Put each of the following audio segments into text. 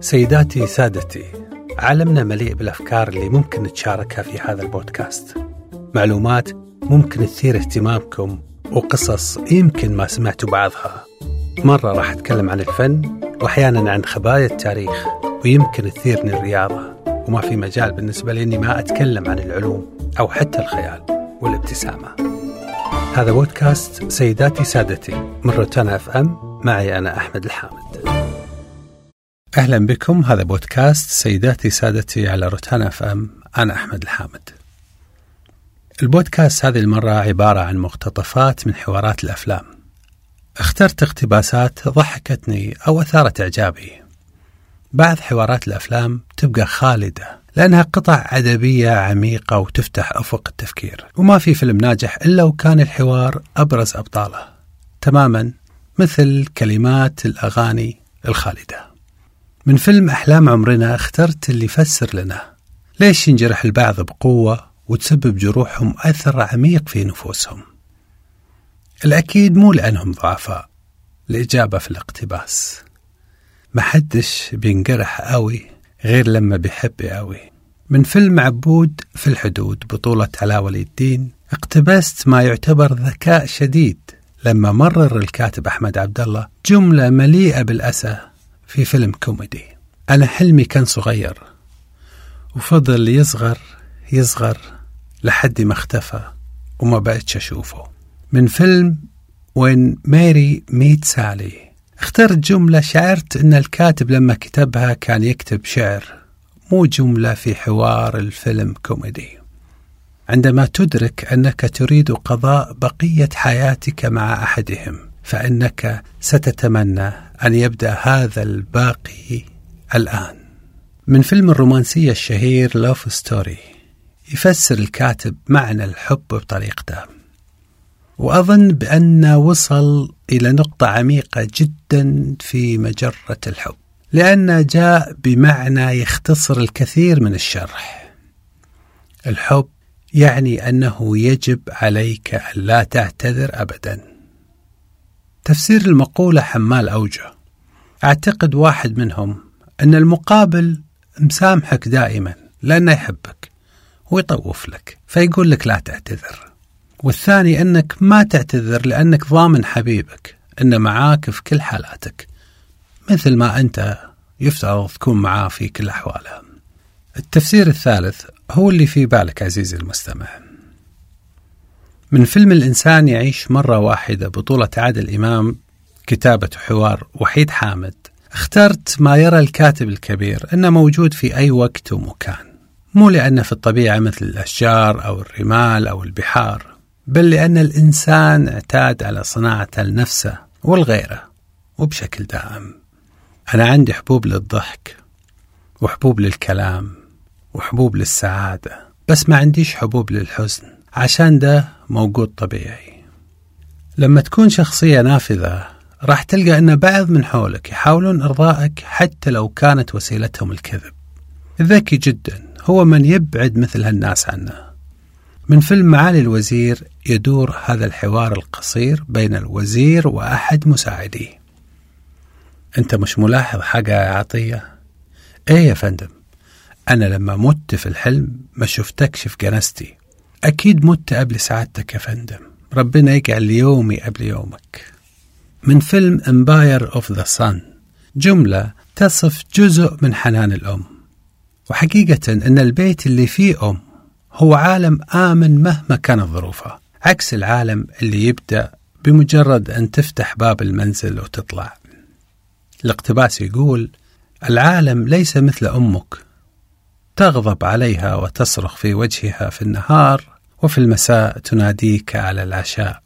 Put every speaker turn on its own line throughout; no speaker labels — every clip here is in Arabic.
سيداتي سادتي عالمنا مليء بالأفكار اللي ممكن نتشاركها في هذا البودكاست. معلومات ممكن تثير اهتمامكم وقصص يمكن ما سمعتوا بعضها. مرة راح أتكلم عن الفن وأحيانا عن خبايا التاريخ ويمكن تثيرني الرياضة. وما في مجال بالنسبة لي إني ما أتكلم عن العلوم أو حتى الخيال والابتسامة. هذا بودكاست سيداتي سادتي من روتانا أف أم. معي أنا أحمد الحامد. أهلا بكم. هذا بودكاست سيداتي سادتي على روتانا أف أم. أنا أحمد الحامد. البودكاست هذه المرة عبارة عن مقتطفات من حوارات الأفلام. اخترت اقتباسات ضحكتني أو أثارت إعجابي. بعض حوارات الأفلام تبقى خالدة لأنها قطع أدبية عميقة وتفتح أفق التفكير. وما في فيلم ناجح إلا وكان الحوار أبرز أبطاله. تماما مثل كلمات الأغاني الخالدة. من فيلم أحلام عمرنا اخترت اللي يفسر لنا ليش ينجرح البعض بقوة وتسبب جروحهم أثر عميق في نفوسهم. الأكيد مو لأنهم ضعفاء الإجابة في الاقتباس. محدش بينجرح قوي غير لما بيحب قوي. من فيلم عبود في الحدود بطولة علاء ولي الدين اقتبست ما يعتبر ذكاء شديد لما مرر الكاتب أحمد عبد الله جملة مليئة بالأسى في فيلم كوميدي. أنا حلمي كان صغير وفضل يصغر يصغر لحد ما اختفى وما بقتش أشوفه. من فيلم When Harry Met Sally. اخترت جملة شعرت أن الكاتب لما كتبها كان يكتب شعر مو جملة في حوار الفيلم كوميدي. عندما تدرك أنك تريد قضاء بقية حياتك مع أحدهم فإنك ستتمنى أن يبدأ هذا الباقي الآن. من فيلم الرومانسية الشهير لوف ستوري يفسر الكاتب معنى الحب بطريقته وأظن بأنه وصل إلى نقطة عميقة جدا في مجرة الحب لأنه جاء بمعنى يختصر الكثير من الشرح. الحب يعني أنه يجب عليك أن لا تعتذر أبدا. تفسير المقولة حمال أوجه. أعتقد واحد منهم أن المقابل مسامحك دائما لأنه يحبك ويطوف لك فيقول لك لا تعتذر. والثاني أنك ما تعتذر لأنك ضامن حبيبك أنه معاك في كل حالاتك مثل ما أنت يفترض تكون معاه في كل أحواله التفسير الثالث هو اللي في بالك عزيزي المستمع. من فيلم الإنسان يعيش مرة واحدة بطولة عادل إمام كتابة حوار وحيد حامد. اخترت ما يرى الكاتب الكبير أنه موجود في أي وقت ومكان. مو لأنه في الطبيعة مثل الأشجار أو الرمال أو البحار بل لأن الإنسان اعتاد على صناعته لنفسه والغيره وبشكل دائم. أنا عندي حبوب للضحك وحبوب للكلام وحبوب للسعادة بس ما عنديش حبوب للحزن. عشان ده موجود طبيعي. لما تكون شخصية نافذة راح تلقى أن بعض من حولك يحاولون إرضائك حتى لو كانت وسيلتهم الكذب. الذكي جدا هو من يبعد مثل هالناس عنه. من فيلم معالي الوزير يدور هذا الحوار القصير بين الوزير وأحد مساعديه. أنت مش ملاحظ حاجة يا عطية؟ إيه يا فندم أنا لما مت في الحلم ما شفتكش في جنازتي. أكيد مت قبل سعادتك يا فندم. ربنا يجعل يومي قبل يومك. من فيلم Empire of the Sun. جملة تصف جزء من حنان الأم. وحقيقة أن البيت اللي فيه أم هو عالم آمن مهما كانت ظروفه. عكس العالم اللي يبدأ بمجرد أن تفتح باب المنزل وتطلع. الاقتباس يقول العالم ليس مثل أمك. تغضب عليها وتصرخ في وجهها في النهار وفي المساء تناديك على العشاء.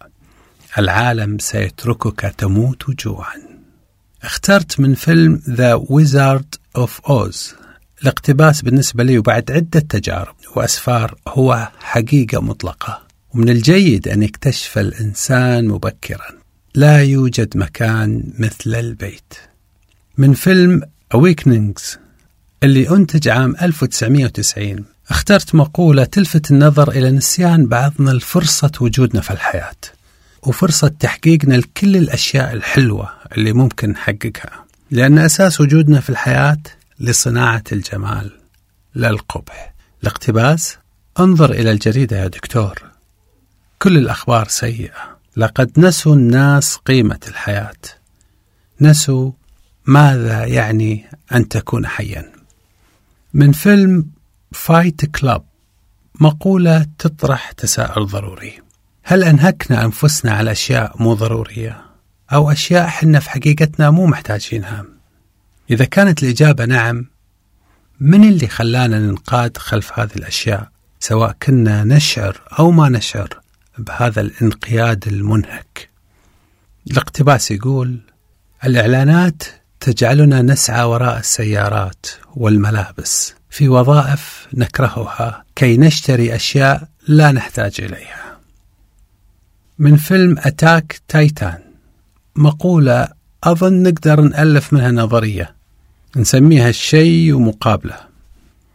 العالم سيتركك تموت جوعا. اخترت من فيلم The Wizard of Oz. الاقتباس بالنسبة لي وبعد عدة تجارب وأسفار هو حقيقة مطلقة. ومن الجيد أن يكتشف الإنسان مبكرا. لا يوجد مكان مثل البيت. من فيلم Awakenings اللي أنتج عام 1990 اخترت مقولة تلفت النظر إلى نسيان بعضنا الفرصة وجودنا في الحياة وفرصة تحقيقنا لكل الأشياء الحلوة اللي ممكن نحققها لأن أساس وجودنا في الحياة لصناعة الجمال لا القبح. الاقتباس؟ انظر إلى الجريدة يا دكتور. كل الأخبار سيئة. لقد نسوا الناس قيمة الحياة. نسوا ماذا يعني أن تكون حيا. من فيلم فايت كلاب مقولة تطرح تساؤل ضروري. هل أنهكنا أنفسنا على أشياء مو ضرورية؟ أو أشياء حنا في حقيقتنا مو محتاجينها؟ إذا كانت الإجابة نعم من اللي خلانا ننقاد خلف هذه الأشياء؟ سواء كنا نشعر أو ما نشعر بهذا الانقياد المنهك. الاقتباس يقول الإعلانات تجعلنا نسعى وراء السيارات والملابس في وظائف نكرهها كي نشتري أشياء لا نحتاج إليها. من فيلم أتاك تايتان مقولة أظن نقدر نألف منها نظرية نسميها الشيء ومقابلة.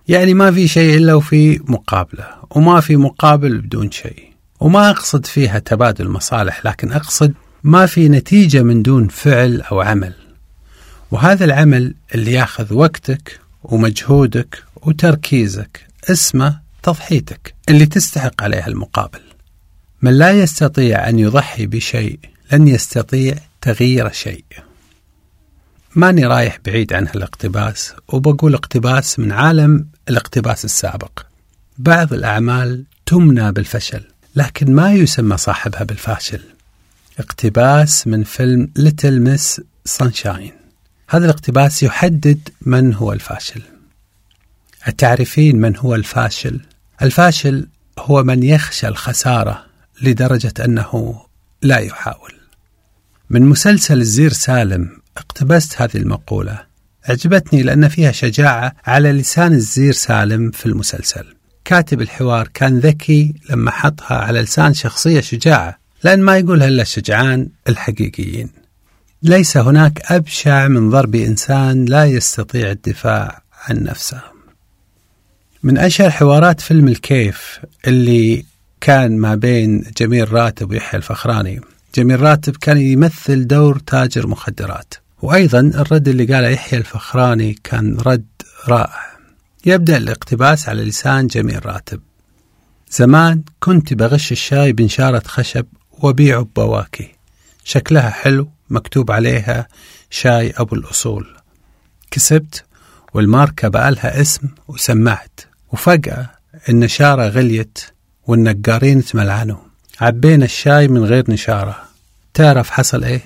يعني ما في شيء إلا وفي مقابلة وما في مقابل بدون شيء. وما أقصد فيها تبادل مصالح لكن أقصد ما في نتيجة من دون فعل أو عمل. وهذا العمل اللي ياخذ وقتك ومجهودك وتركيزك اسمه تضحيتك اللي تستحق عليها المقابل. من لا يستطيع أن يضحي بشيء لن يستطيع تغيير شيء. ماني رايح بعيد عن هالاقتباس وبقول اقتباس من عالم الاقتباس السابق. بعض الأعمال تمنى بالفشل لكن ما يسمى صاحبها بالفاشل. اقتباس من فيلم Little Miss Sunshine هذا الاقتباس يحدد من هو الفاشل. أتعرفين من هو الفاشل؟ الفاشل هو من يخشى الخسارة لدرجة أنه لا يحاول. من مسلسل الزير سالم اقتبست هذه المقولة. عجبتني لأن فيها شجاعة على لسان الزير سالم في المسلسل. كاتب الحوار كان ذكي لما حطها على لسان شخصية شجاعة لأن ما يقولها إلا الشجعان الحقيقيين. ليس هناك أبشع من ضرب إنسان لا يستطيع الدفاع عن نفسه. من أشهر حوارات فيلم الكيف اللي كان ما بين جميل راتب ويحيى الفخراني. جميل راتب كان يمثل دور تاجر مخدرات وأيضا الرد اللي قاله يحيى الفخراني كان رد رائع. يبدأ الاقتباس على لسان جميل راتب. زمان كنت بغش الشاي بنشارة خشب وبيعه بواكي شكلها حلو مكتوب عليها شاي أبو الأصول. كسبت والماركة بقالها اسم وسمعت وفجأة النشارة غليت والنقارين تملعنوا. عبينا الشاي من غير نشارة. تعرف حصل إيه؟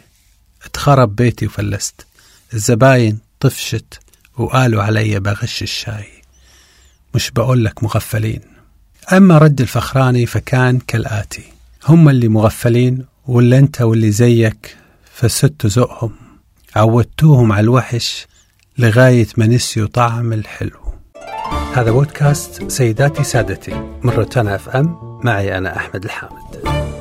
اتخرب بيتي وفلست. الزباين طفشت وقالوا علي بغش الشاي. مش بقول لك مغفلين. أما رد الفخراني فكان كالآتي. هم اللي مغفلين واللي أنت واللي زيك فست ذوقهم عودتوهم على الوحش لغاية ما نسيوا طعم الحلو. هذا بودكاست سيداتي سادتي من روتانا أف أم معي أنا أحمد الحامد.